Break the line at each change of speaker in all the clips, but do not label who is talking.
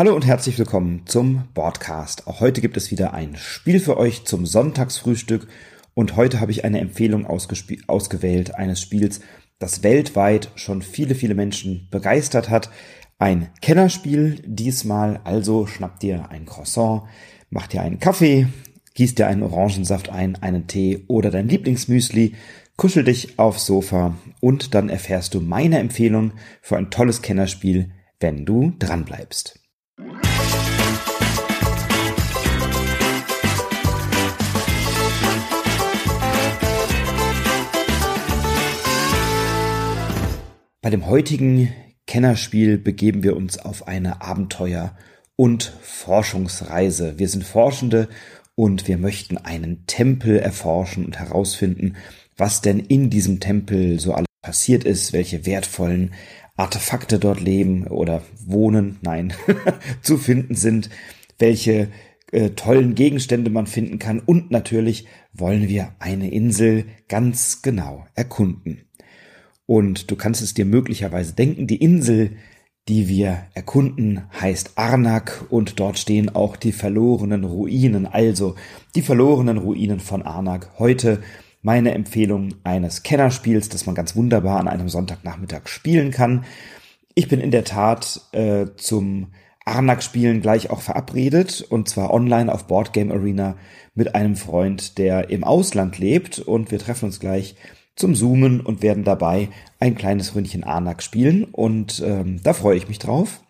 Hallo und herzlich willkommen zum Podcast. Auch heute gibt es wieder ein Spiel für euch zum Sonntagsfrühstück und heute habe ich eine Empfehlung ausgewählt eines Spiels, das weltweit schon viele, viele Menschen begeistert hat. Ein Kennerspiel diesmal, also schnappt dir ein Croissant, macht dir einen Kaffee, gießt dir einen Orangensaft ein, einen Tee oder dein Lieblingsmüsli, kuschel dich aufs Sofa und dann erfährst du meine Empfehlung für ein tolles Kennerspiel, wenn du dranbleibst. Bei dem heutigen Kennerspiel begeben wir uns auf eine Abenteuer- und Forschungsreise. Wir sind Forschende und wir möchten einen Tempel erforschen und herausfinden, was denn in diesem Tempel so alles passiert ist, welche wertvollen Artefakte dort leben oder wohnen, nein, zu finden sind, welche äh, tollen Gegenstände man finden kann und natürlich wollen wir eine Insel ganz genau erkunden. Und du kannst es dir möglicherweise denken, die Insel, die wir erkunden, heißt Arnak und dort stehen auch die verlorenen Ruinen. Also die verlorenen Ruinen von Arnak. Heute meine Empfehlung eines Kennerspiels, das man ganz wunderbar an einem Sonntagnachmittag spielen kann. Ich bin in der Tat äh, zum Arnak-Spielen gleich auch verabredet und zwar online auf Boardgame Arena mit einem Freund, der im Ausland lebt und wir treffen uns gleich zum Zoomen und werden dabei ein kleines Ründchen Anak spielen. Und ähm, da freue ich mich drauf.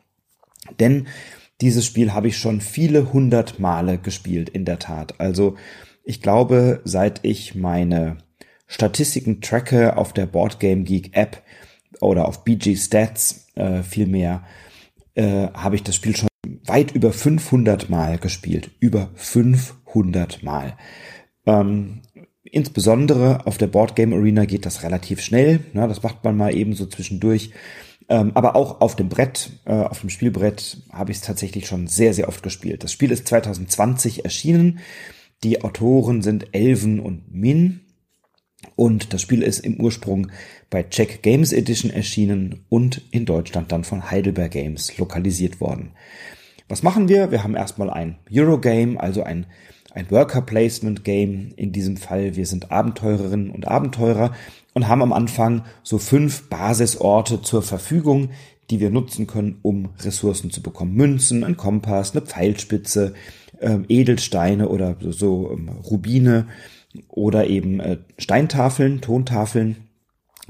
Denn dieses Spiel habe ich schon viele hundert Male gespielt, in der Tat. Also ich glaube, seit ich meine Statistiken tracke auf der Boardgame Geek App oder auf BG Stats äh, vielmehr, äh, habe ich das Spiel schon weit über 500 Mal gespielt. Über 500 Mal. Ähm, Insbesondere auf der Boardgame Arena geht das relativ schnell. Ne? Das macht man mal eben so zwischendurch. Ähm, aber auch auf dem Brett, äh, auf dem Spielbrett habe ich es tatsächlich schon sehr, sehr oft gespielt. Das Spiel ist 2020 erschienen. Die Autoren sind Elven und Min. Und das Spiel ist im Ursprung bei Czech Games Edition erschienen und in Deutschland dann von Heidelberg Games lokalisiert worden. Was machen wir? Wir haben erstmal ein Eurogame, also ein ein Worker Placement Game in diesem Fall. Wir sind Abenteurerinnen und Abenteurer und haben am Anfang so fünf Basisorte zur Verfügung, die wir nutzen können, um Ressourcen zu bekommen. Münzen, ein Kompass, eine Pfeilspitze, äh, Edelsteine oder so, so ähm, Rubine oder eben äh, Steintafeln, Tontafeln,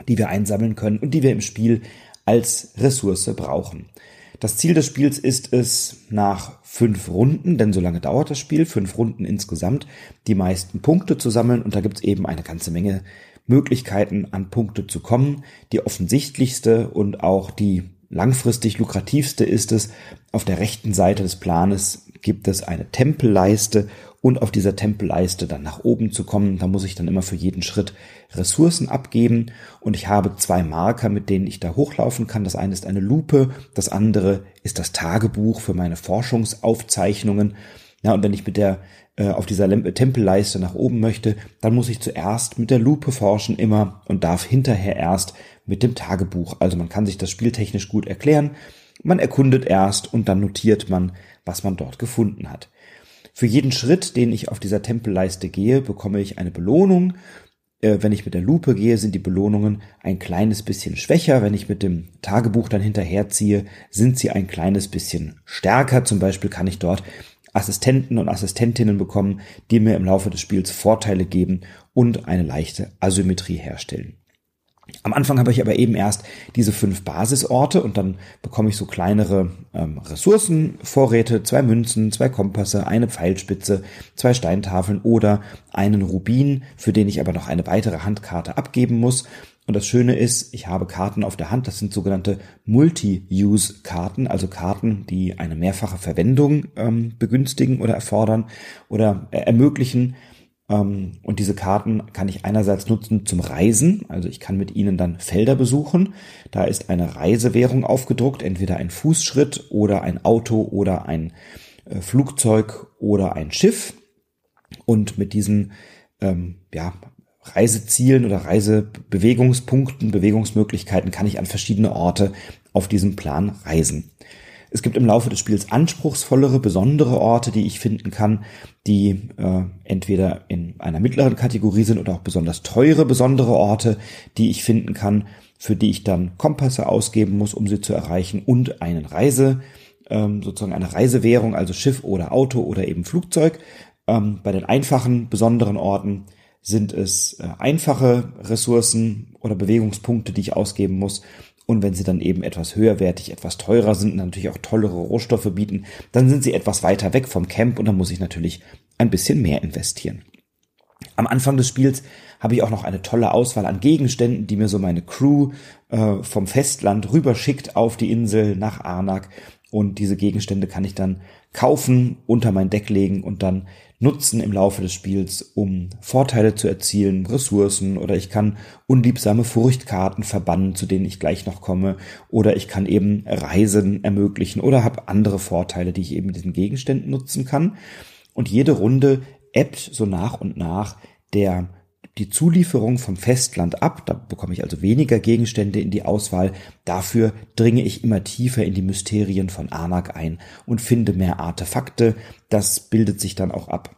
die wir einsammeln können und die wir im Spiel als Ressource brauchen. Das Ziel des Spiels ist es, nach fünf Runden, denn so lange dauert das Spiel, fünf Runden insgesamt, die meisten Punkte zu sammeln und da gibt es eben eine ganze Menge Möglichkeiten an Punkte zu kommen. Die offensichtlichste und auch die langfristig lukrativste ist es, auf der rechten Seite des Planes gibt es eine Tempelleiste und auf dieser Tempelleiste dann nach oben zu kommen. Da muss ich dann immer für jeden Schritt Ressourcen abgeben und ich habe zwei Marker, mit denen ich da hochlaufen kann. Das eine ist eine Lupe, das andere ist das Tagebuch für meine Forschungsaufzeichnungen. Ja, und wenn ich mit der äh, auf dieser Tempelleiste nach oben möchte, dann muss ich zuerst mit der Lupe forschen immer und darf hinterher erst mit dem Tagebuch. Also man kann sich das spieltechnisch gut erklären. Man erkundet erst und dann notiert man, was man dort gefunden hat. Für jeden Schritt, den ich auf dieser Tempelleiste gehe, bekomme ich eine Belohnung. Äh, wenn ich mit der Lupe gehe, sind die Belohnungen ein kleines bisschen schwächer. Wenn ich mit dem Tagebuch dann hinterherziehe, sind sie ein kleines bisschen stärker. Zum Beispiel kann ich dort Assistenten und Assistentinnen bekommen, die mir im Laufe des Spiels Vorteile geben und eine leichte Asymmetrie herstellen. Am Anfang habe ich aber eben erst diese fünf Basisorte und dann bekomme ich so kleinere ähm, Ressourcenvorräte, zwei Münzen, zwei Kompasse, eine Pfeilspitze, zwei Steintafeln oder einen Rubin, für den ich aber noch eine weitere Handkarte abgeben muss. Und das Schöne ist, ich habe Karten auf der Hand, das sind sogenannte Multi-Use-Karten, also Karten, die eine mehrfache Verwendung ähm, begünstigen oder erfordern oder äh, ermöglichen. Ähm, und diese Karten kann ich einerseits nutzen zum Reisen, also ich kann mit ihnen dann Felder besuchen. Da ist eine Reisewährung aufgedruckt, entweder ein Fußschritt oder ein Auto oder ein äh, Flugzeug oder ein Schiff. Und mit diesen ähm, ja, Reisezielen oder Reisebewegungspunkten, Bewegungsmöglichkeiten kann ich an verschiedene Orte auf diesem Plan reisen. Es gibt im Laufe des Spiels anspruchsvollere, besondere Orte, die ich finden kann, die äh, entweder in einer mittleren Kategorie sind oder auch besonders teure, besondere Orte, die ich finden kann, für die ich dann Kompasse ausgeben muss, um sie zu erreichen und einen Reise, ähm, sozusagen eine Reisewährung, also Schiff oder Auto oder eben Flugzeug. Ähm, bei den einfachen, besonderen Orten sind es äh, einfache Ressourcen oder Bewegungspunkte, die ich ausgeben muss. Und wenn sie dann eben etwas höherwertig, etwas teurer sind und natürlich auch tollere Rohstoffe bieten, dann sind sie etwas weiter weg vom Camp und dann muss ich natürlich ein bisschen mehr investieren. Am Anfang des Spiels habe ich auch noch eine tolle Auswahl an Gegenständen, die mir so meine Crew äh, vom Festland rüberschickt auf die Insel nach Arnak. Und diese Gegenstände kann ich dann kaufen, unter mein Deck legen und dann nutzen im Laufe des Spiels, um Vorteile zu erzielen, Ressourcen oder ich kann unliebsame Furchtkarten verbannen, zu denen ich gleich noch komme oder ich kann eben Reisen ermöglichen oder habe andere Vorteile, die ich eben mit diesen Gegenständen nutzen kann. Und jede Runde ebbt so nach und nach der die Zulieferung vom Festland ab, da bekomme ich also weniger Gegenstände in die Auswahl, dafür dringe ich immer tiefer in die Mysterien von Anak ein und finde mehr Artefakte, das bildet sich dann auch ab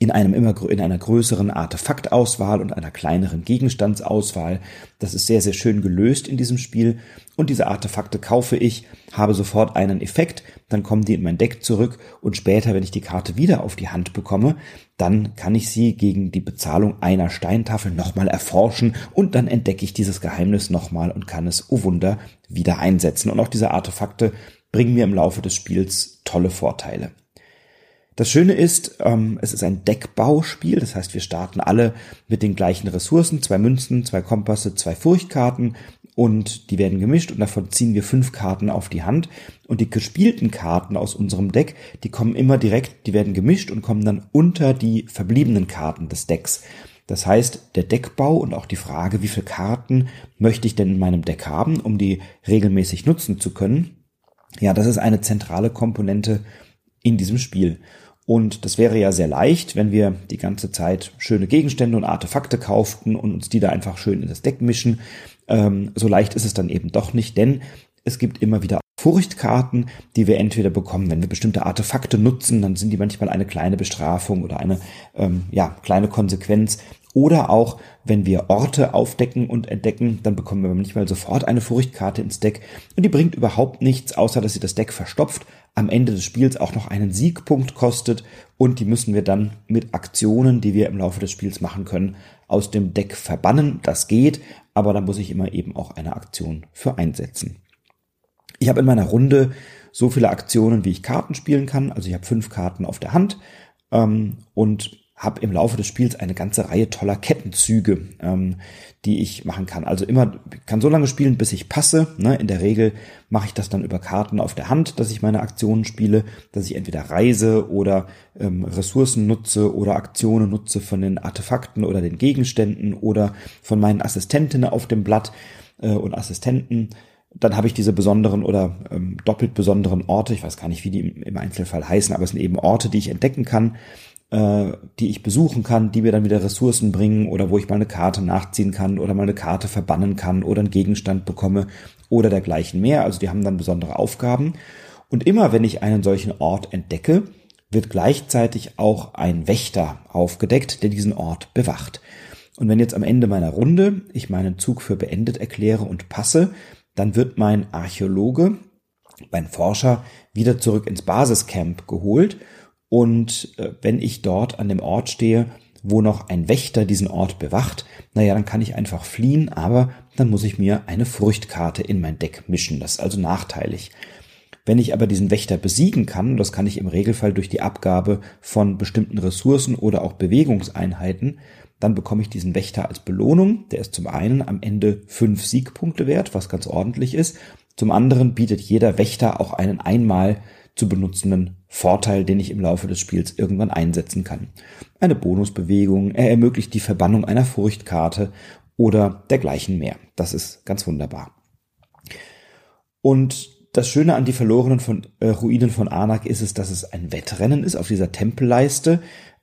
in einem immer in einer größeren Artefaktauswahl und einer kleineren Gegenstandsauswahl. Das ist sehr sehr schön gelöst in diesem Spiel und diese Artefakte kaufe ich, habe sofort einen Effekt, dann kommen die in mein Deck zurück und später, wenn ich die Karte wieder auf die Hand bekomme, dann kann ich sie gegen die Bezahlung einer Steintafel nochmal erforschen und dann entdecke ich dieses Geheimnis nochmal und kann es, oh Wunder, wieder einsetzen. Und auch diese Artefakte bringen mir im Laufe des Spiels tolle Vorteile. Das Schöne ist, ähm, es ist ein Deckbauspiel, das heißt, wir starten alle mit den gleichen Ressourcen, zwei Münzen, zwei Kompasse, zwei Furchtkarten. Und die werden gemischt. Und davon ziehen wir fünf Karten auf die Hand. Und die gespielten Karten aus unserem Deck, die kommen immer direkt, die werden gemischt und kommen dann unter die verbliebenen Karten des Decks. Das heißt, der Deckbau und auch die Frage, wie viele Karten möchte ich denn in meinem Deck haben, um die regelmäßig nutzen zu können, ja, das ist eine zentrale Komponente in diesem Spiel. Und das wäre ja sehr leicht, wenn wir die ganze Zeit schöne Gegenstände und Artefakte kauften und uns die da einfach schön in das Deck mischen. Ähm, so leicht ist es dann eben doch nicht, denn es gibt immer wieder Furchtkarten, die wir entweder bekommen, wenn wir bestimmte Artefakte nutzen, dann sind die manchmal eine kleine Bestrafung oder eine ähm, ja, kleine Konsequenz. Oder auch, wenn wir Orte aufdecken und entdecken, dann bekommen wir manchmal sofort eine Furchtkarte ins Deck und die bringt überhaupt nichts, außer dass sie das Deck verstopft am Ende des Spiels auch noch einen Siegpunkt kostet und die müssen wir dann mit Aktionen, die wir im Laufe des Spiels machen können, aus dem Deck verbannen. Das geht, aber da muss ich immer eben auch eine Aktion für einsetzen. Ich habe in meiner Runde so viele Aktionen, wie ich Karten spielen kann. Also ich habe fünf Karten auf der Hand ähm, und habe im Laufe des Spiels eine ganze Reihe toller Kettenzüge, ähm, die ich machen kann. Also immer kann so lange spielen, bis ich passe. Ne? In der Regel mache ich das dann über Karten auf der Hand, dass ich meine Aktionen spiele, dass ich entweder reise oder ähm, Ressourcen nutze oder Aktionen nutze von den Artefakten oder den Gegenständen oder von meinen Assistentinnen auf dem Blatt äh, und Assistenten. Dann habe ich diese besonderen oder ähm, doppelt besonderen Orte, ich weiß gar nicht, wie die im, im Einzelfall heißen, aber es sind eben Orte, die ich entdecken kann äh, die ich besuchen kann, die mir dann wieder Ressourcen bringen oder wo ich mal eine Karte nachziehen kann oder mal eine Karte verbannen kann oder einen Gegenstand bekomme oder dergleichen mehr. Also die haben dann besondere Aufgaben. Und immer wenn ich einen solchen Ort entdecke, wird gleichzeitig auch ein Wächter aufgedeckt, der diesen Ort bewacht. Und wenn jetzt am Ende meiner Runde ich meinen Zug für beendet erkläre und passe, dann wird mein Archäologe, mein Forscher wieder zurück ins Basiscamp geholt und äh, wenn ich dort an dem Ort stehe, wo noch ein Wächter diesen Ort bewacht, naja, dann kann ich einfach fliehen, aber dann muss ich mir eine Furchtkarte in mein Deck mischen. Das ist also nachteilig. Wenn ich aber diesen Wächter besiegen kann, das kann ich im Regelfall durch die Abgabe von bestimmten Ressourcen oder auch Bewegungseinheiten, dann bekomme ich diesen Wächter als Belohnung. Der ist zum einen am Ende fünf Siegpunkte wert, was ganz ordentlich ist. Zum anderen bietet jeder Wächter auch einen einmal zu benutzenden Vorteil, den ich im Laufe des Spiels irgendwann einsetzen kann. Eine Bonusbewegung, er ermöglicht die Verbannung einer Furchtkarte oder dergleichen mehr. Das ist ganz wunderbar. Und das Schöne an die verlorenen von, äh, Ruinen von Anak ist es, dass es ein Wettrennen ist auf dieser Tempelleiste.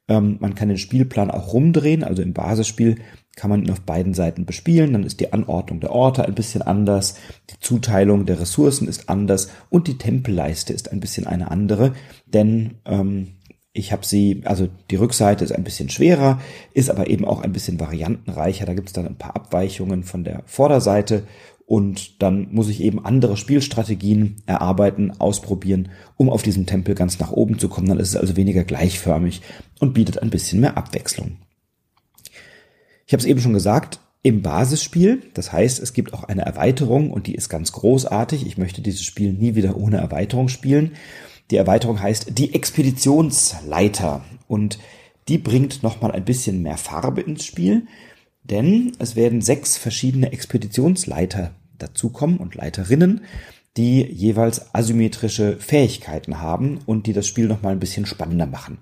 Ähm, man kann den Spielplan auch rumdrehen, also im Basisspiel kann man ihn auf beiden Seiten bespielen, dann ist die Anordnung der Orte ein bisschen anders, die Zuteilung der Ressourcen ist anders. Und die Tempelleiste ist ein bisschen eine andere, denn ähm, ich habe sie, also die Rückseite ist ein bisschen schwerer, ist aber eben auch ein bisschen variantenreicher. Da gibt es dann ein paar Abweichungen von der Vorderseite und dann muss ich eben andere Spielstrategien erarbeiten, ausprobieren, um auf diesem Tempel ganz nach oben zu kommen. Dann ist es also weniger gleichförmig und bietet ein bisschen mehr Abwechslung. Ich habe es eben schon gesagt, im Basisspiel. Das heißt, es gibt auch eine Erweiterung und die ist ganz großartig. Ich möchte dieses Spiel nie wieder ohne Erweiterung spielen. Die Erweiterung heißt die Expeditionsleiter und die bringt nochmal ein bisschen mehr Farbe ins Spiel, denn es werden sechs verschiedene Expeditionsleiter dazukommen und Leiterinnen, die jeweils asymmetrische Fähigkeiten haben und die das Spiel nochmal ein bisschen spannender machen.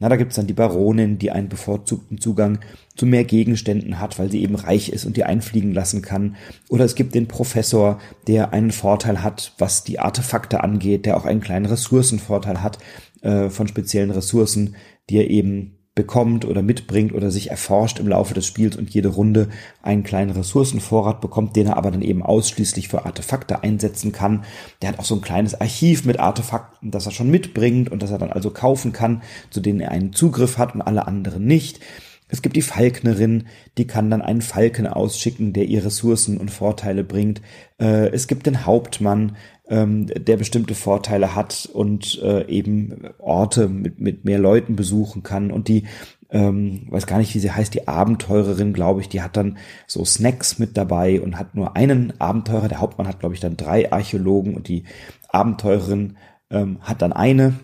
Na, da gibt's dann die Baronin, die einen bevorzugten Zugang zu mehr Gegenständen hat, weil sie eben reich ist und die einfliegen lassen kann. Oder es gibt den Professor, der einen Vorteil hat, was die Artefakte angeht, der auch einen kleinen Ressourcenvorteil hat äh, von speziellen Ressourcen, die er eben bekommt oder mitbringt oder sich erforscht im Laufe des Spiels und jede Runde einen kleinen Ressourcenvorrat bekommt, den er aber dann eben ausschließlich für Artefakte einsetzen kann. Der hat auch so ein kleines Archiv mit Artefakten, das er schon mitbringt und das er dann also kaufen kann, zu denen er einen Zugriff hat und alle anderen nicht. Es gibt die Falknerin, die kann dann einen Falken ausschicken, der ihr Ressourcen und Vorteile bringt. Äh, es gibt den Hauptmann, ähm, der bestimmte Vorteile hat und äh, eben Orte mit, mit mehr Leuten besuchen kann. Und die, ähm, weiß gar nicht, wie sie heißt, die Abenteurerin, glaube ich, die hat dann so Snacks mit dabei und hat nur einen Abenteurer. Der Hauptmann hat, glaube ich, dann drei Archäologen und die Abenteurerin ähm, hat dann eine.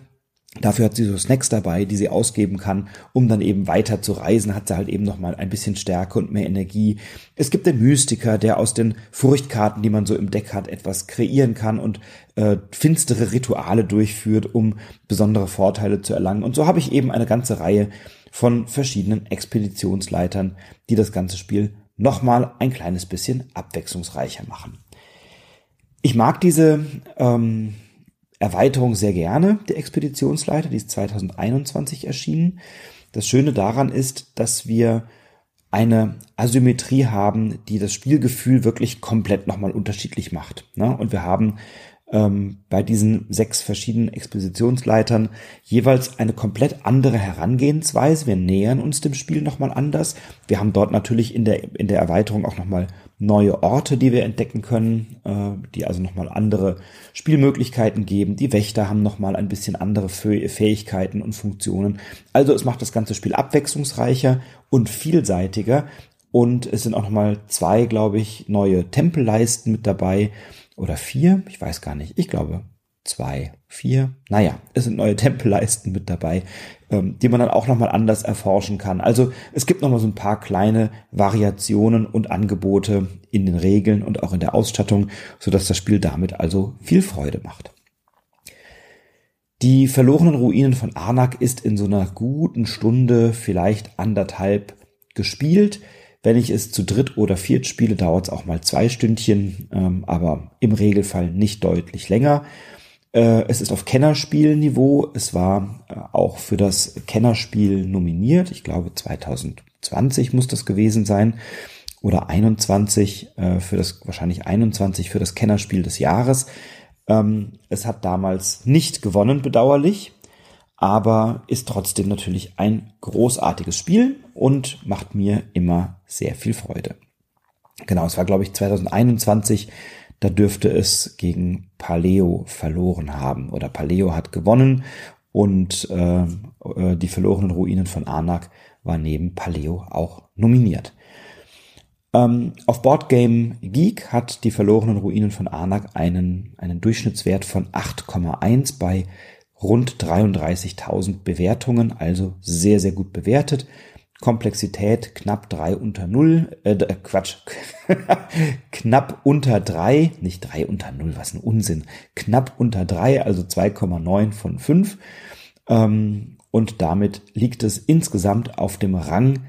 Dafür hat sie so Snacks dabei, die sie ausgeben kann, um dann eben weiter zu reisen, hat sie halt eben nochmal ein bisschen Stärke und mehr Energie. Es gibt den Mystiker, der aus den Furchtkarten, die man so im Deck hat, etwas kreieren kann und äh, finstere Rituale durchführt, um besondere Vorteile zu erlangen. Und so habe ich eben eine ganze Reihe von verschiedenen Expeditionsleitern, die das ganze Spiel nochmal ein kleines bisschen abwechslungsreicher machen. Ich mag diese ähm, Erweiterung sehr gerne, der Expeditionsleiter, die ist 2021 erschienen. Das Schöne daran ist, dass wir eine Asymmetrie haben, die das Spielgefühl wirklich komplett nochmal unterschiedlich macht. Ne? Und wir haben ähm, bei diesen sechs verschiedenen Expositionsleitern jeweils eine komplett andere Herangehensweise. Wir nähern uns dem Spiel nochmal anders. Wir haben dort natürlich in der, in der Erweiterung auch nochmal neue Orte, die wir entdecken können, äh, die also nochmal andere Spielmöglichkeiten geben. Die Wächter haben nochmal ein bisschen andere Fähigkeiten und Funktionen. Also es macht das ganze Spiel abwechslungsreicher und vielseitiger. Und es sind auch nochmal zwei, glaube ich, neue Tempelleisten mit dabei oder vier, ich weiß gar nicht, ich glaube zwei, vier, naja, es sind neue Tempelleisten mit dabei, ähm, die man dann auch nochmal anders erforschen kann. Also es gibt nochmal so ein paar kleine Variationen und Angebote in den Regeln und auch in der Ausstattung, sodass das Spiel damit also viel Freude macht. Die verlorenen Ruinen von Arnak ist in so einer guten Stunde, vielleicht anderthalb gespielt. Wenn ich es zu dritt oder viert spiele, dauert es auch mal zwei Stündchen, ähm, aber im Regelfall nicht deutlich länger. Äh, es ist auf Kennerspielniveau. Es war äh, auch für das Kennerspiel nominiert. Ich glaube 2020 muss das gewesen sein oder 21 äh, für das wahrscheinlich 21 für das Kennerspiel des Jahres. Ähm, es hat damals nicht gewonnen, bedauerlich aber ist trotzdem natürlich ein großartiges Spiel und macht mir immer sehr viel Freude. Genau, es war glaube ich 2021, da dürfte es gegen Paleo verloren haben oder Paleo hat gewonnen und äh, äh die verlorenen Ruinen von Anak war neben Paleo auch nominiert. Ähm, auf Boardgame Geek hat die verlorenen Ruinen von Anak einen, einen Durchschnittswert von 8,1 bei rund 33.000 Bewertungen, also sehr, sehr gut bewertet. Komplexität knapp drei unter null, äh, äh Quatsch, knapp unter drei, nicht drei unter null, was ein Unsinn, knapp unter drei, also 2,9 von 5. Ähm, und damit liegt es insgesamt auf dem Rang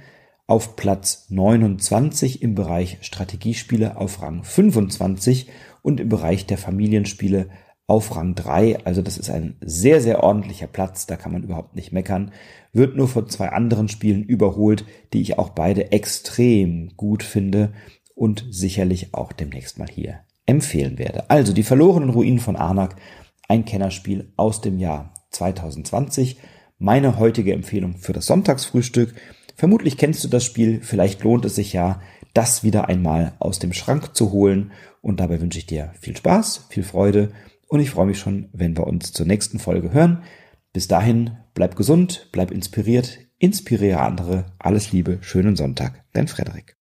auf Platz 29 im Bereich Strategiespiele, auf Rang 25 und im Bereich der Familienspiele auf Rang 3. Also das ist ein sehr, sehr ordentlicher Platz. Da kann man überhaupt nicht meckern. Wird nur von zwei anderen Spielen überholt, die ich auch beide extrem gut finde und sicherlich auch demnächst mal hier empfehlen werde. Also die verlorenen Ruinen von Arnak, ein Kennerspiel aus dem Jahr 2020. Meine heutige Empfehlung für das Sonntagsfrühstück. Vermutlich kennst du das Spiel, vielleicht lohnt es sich ja, das wieder einmal aus dem Schrank zu holen. Und dabei wünsche ich dir viel Spaß, viel Freude und ich freue mich schon, wenn wir uns zur nächsten Folge hören. Bis dahin, bleib gesund, bleib inspiriert, inspiriere andere. Alles Liebe, schönen Sonntag, dein Frederik.